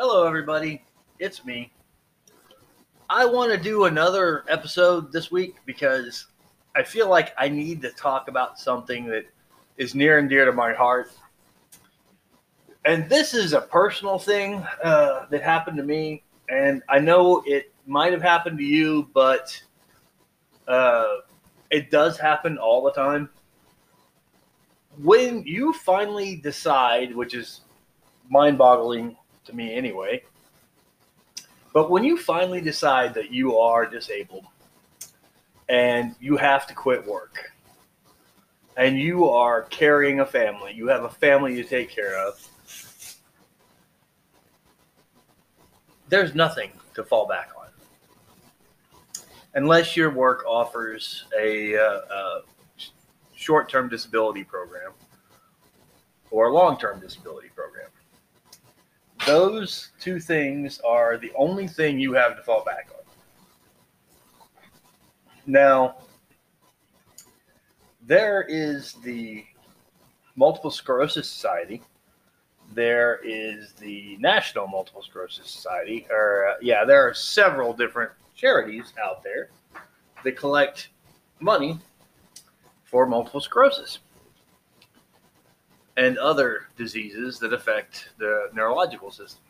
Hello, everybody. It's me. I want to do another episode this week because I feel like I need to talk about something that is near and dear to my heart. And this is a personal thing uh, that happened to me. And I know it might have happened to you, but uh, it does happen all the time. When you finally decide, which is mind boggling to me anyway, but when you finally decide that you are disabled and you have to quit work and you are carrying a family, you have a family to take care of, there's nothing to fall back on. Unless your work offers a, uh, a short term disability program or a long term disability program. Those two things are the only thing you have to fall back on. Now, there is the Multiple Sclerosis Society. There is the National Multiple Sclerosis Society. Or, uh, yeah, there are several different charities out there that collect money for multiple sclerosis and other diseases that affect the neurological system.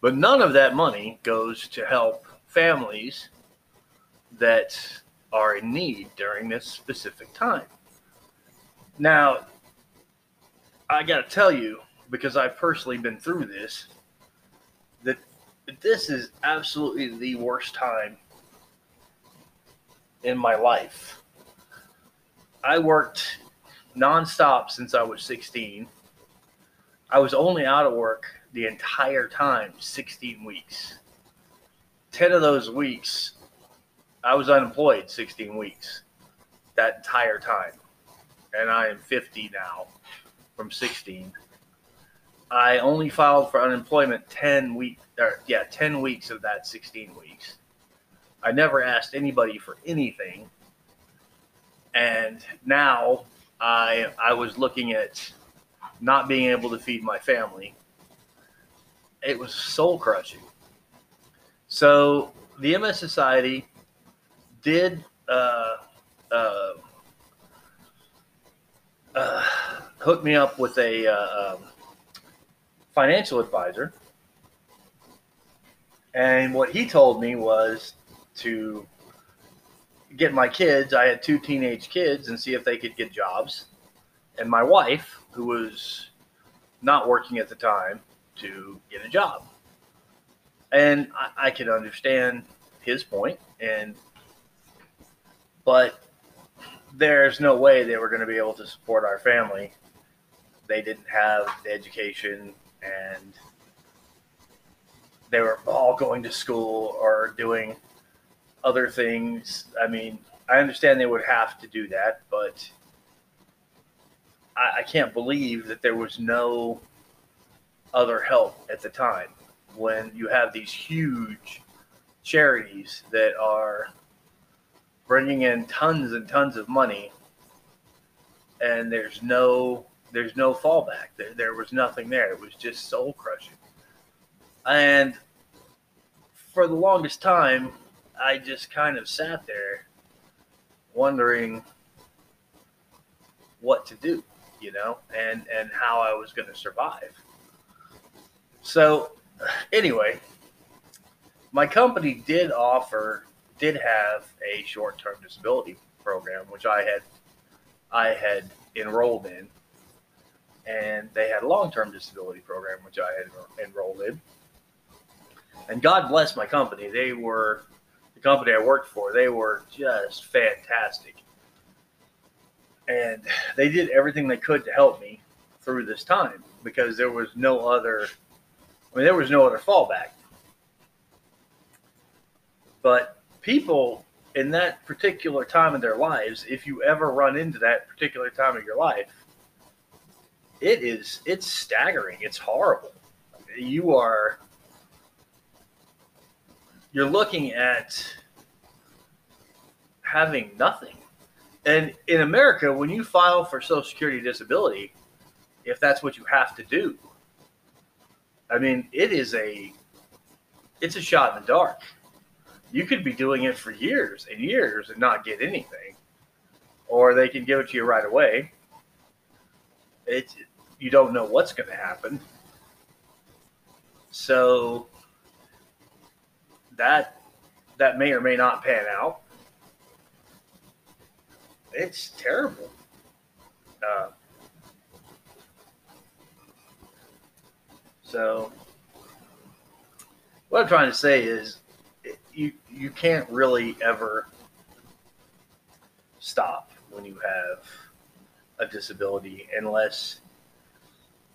But none of that money goes to help families that are in need during this specific time. Now, I got to tell you, because I've personally been through this, that this is absolutely the worst time in my life. I worked nonstop since I was 16. I was only out of work the entire time, 16 weeks. 10 of those weeks, I was unemployed 16 weeks that entire time. And I am 50 now from 16. I only filed for unemployment 10 weeks, or yeah, 10 weeks of that 16 weeks. I never asked anybody for anything. And now I I was looking at not being able to feed my family. It was soul crushing. So the MS Society did uh, uh, uh, hook me up with a uh, um, financial advisor, and what he told me was to get my kids. I had two teenage kids and see if they could get jobs, and my wife, who was not working at the time, to get a job. And I, I can understand his point, and but there's no way they were going to be able to support our family. They didn't have the education, and they were all going to school or doing other things. I mean, I understand they would have to do that, but I, I can't believe that there was no other help at the time when you have these huge charities that are bringing in tons and tons of money and there's no there's no fallback. There, there was nothing there. It was just soul crushing. And for the longest time I just kind of sat there wondering what to do, you know, and and how I was going to survive. So, anyway, my company did offer did have a short-term disability program which I had I had enrolled in and they had a long-term disability program which I had enrolled in. And God bless my company. They were the company I worked for, they were just fantastic. And they did everything they could to help me through this time because there was no other I mean there was no other fallback. But people in that particular time of their lives, if you ever run into that particular time of your life, it is it's staggering. It's horrible. You are you're looking at having nothing. And in America, when you file for Social Security disability, if that's what you have to do, I mean, it is a it's a shot in the dark. You could be doing it for years and years and not get anything, or they can give it to you right away. It's you don't know what's going to happen. So that that may or may not pan out. It's terrible. Uh, so what I'm trying to say is you you can't really ever stop when you have a disability unless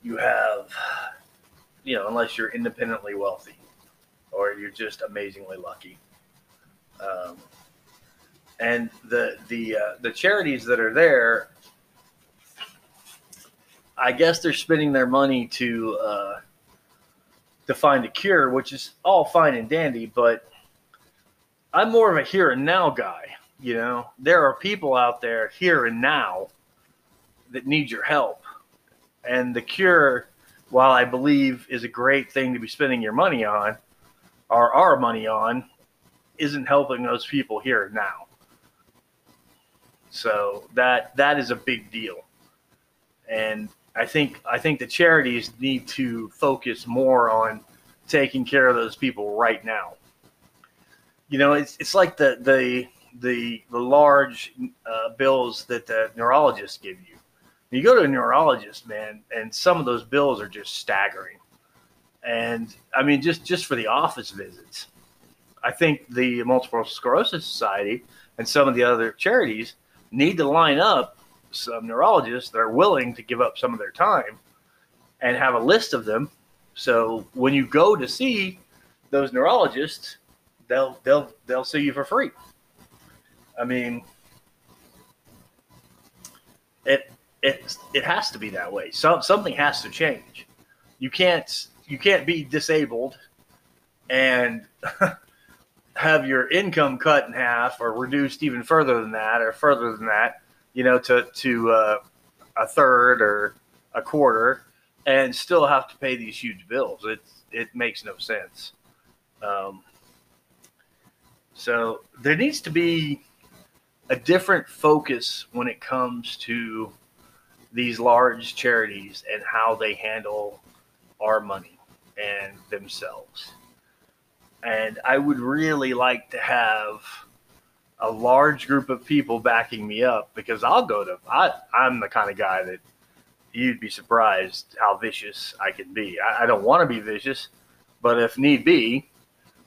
you have you know unless you're independently wealthy or you're just amazingly lucky. Um, and the the uh, the charities that are there i guess they're spending their money to uh, to find a cure which is all fine and dandy but i'm more of a here and now guy you know? There are people out there here and now that need your help. And the cure, while I believe is a great thing to be spending your money on, or our money on, isn't helping those people here now. So that that is a big deal. And I think I think the charities need to focus more on taking care of those people right now. You know, it's it's like the the the, the large uh, bills that the neurologists give you you go to a neurologist, man, and some of those bills are just staggering. And I mean, just just for the office visits, I think the Multiple Sclerosis Society and some of the other charities need to line up some neurologists that are willing to give up some of their time and have a list of them. So when you go to see those neurologists, they'll they'll they'll see you for free. I mean, it it it has to be that way. Some something has to change. You can't you can't be disabled and have your income cut in half or reduced even further than that or further than that, you know, to to uh, a third or a quarter, and still have to pay these huge bills. It it makes no sense. Um, so there needs to be a different focus when it comes to these large charities and how they handle our money and themselves. And I would really like to have a large group of people backing me up because I'll go to, I, I'm the kind of guy that you'd be surprised how vicious I can be. I, I don't want to be vicious, but if need be,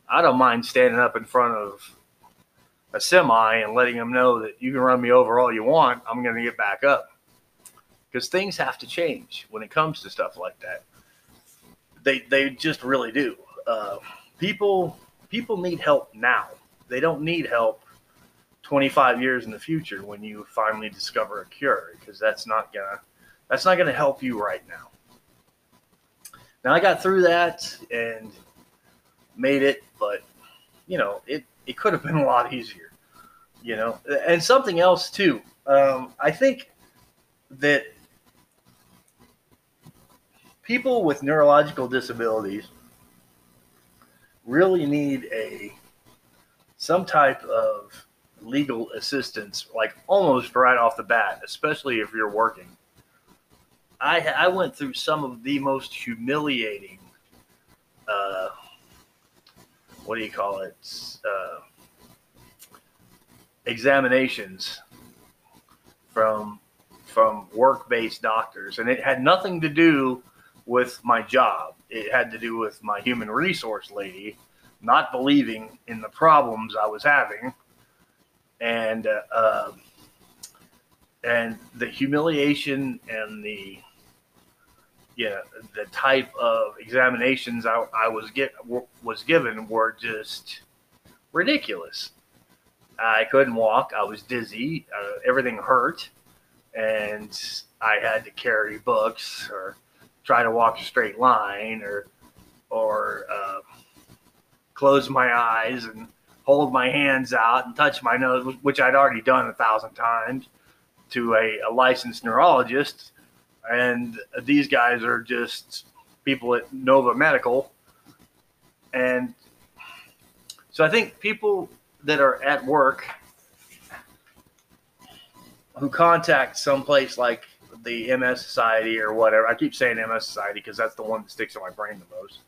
I don't mind standing up in front of a semi and letting them know that you can run me over all you want. I'm going to get back up because things have to change when it comes to stuff like that. They they just really do. Uh, people people need help now. They don't need help 25 years in the future when you finally discover a cure because that's not gonna that's not gonna help you right now. Now I got through that and made it, but you know it it could have been a lot easier. You know, and something else too. Um, I think that people with neurological disabilities really need a some type of legal assistance, like almost right off the bat, especially if you're working. I I went through some of the most humiliating, uh, what do you call it, uh, examinations from from work-based doctors, and it had nothing to do with my job. It had to do with my human resource lady not believing in the problems I was having, and uh, uh, and the humiliation and the yeah the type of examinations I, I was get was given were just ridiculous. I couldn't walk. I was dizzy. Uh, everything hurt, and I had to carry books or try to walk a straight line or or uh, close my eyes and hold my hands out and touch my nose, which I'd already done a thousand times to a, a licensed neurologist. And these guys are just people at Nova Medical. And so I think people that are at work who contact someplace like the MS Society or whatever, I keep saying MS Society because that's the one that sticks in my brain the most.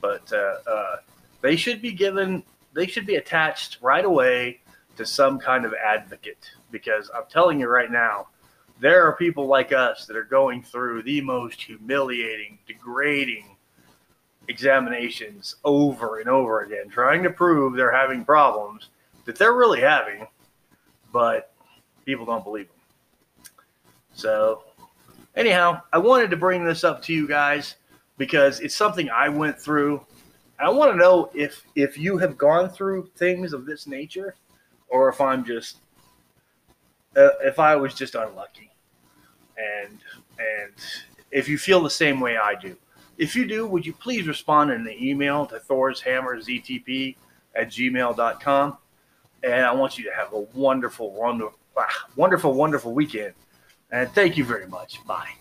But uh, uh, they should be given, they should be attached right away to some kind of advocate because I'm telling you right now, there are people like us that are going through the most humiliating, degrading examinations over and over again, trying to prove they're having problems that they're really having, but people don't believe them. So, anyhow, I wanted to bring this up to you guys because it's something I went through. I want to know if if you have gone through things of this nature, or if I'm just uh, if I was just unlucky, and and if you feel the same way I do. If you do, would you please respond in the email to Thor's Hammer ZTP at gmail.com? And I want you to have a wonderful, wonderful, wonderful, wonderful weekend. And thank you very much. Bye.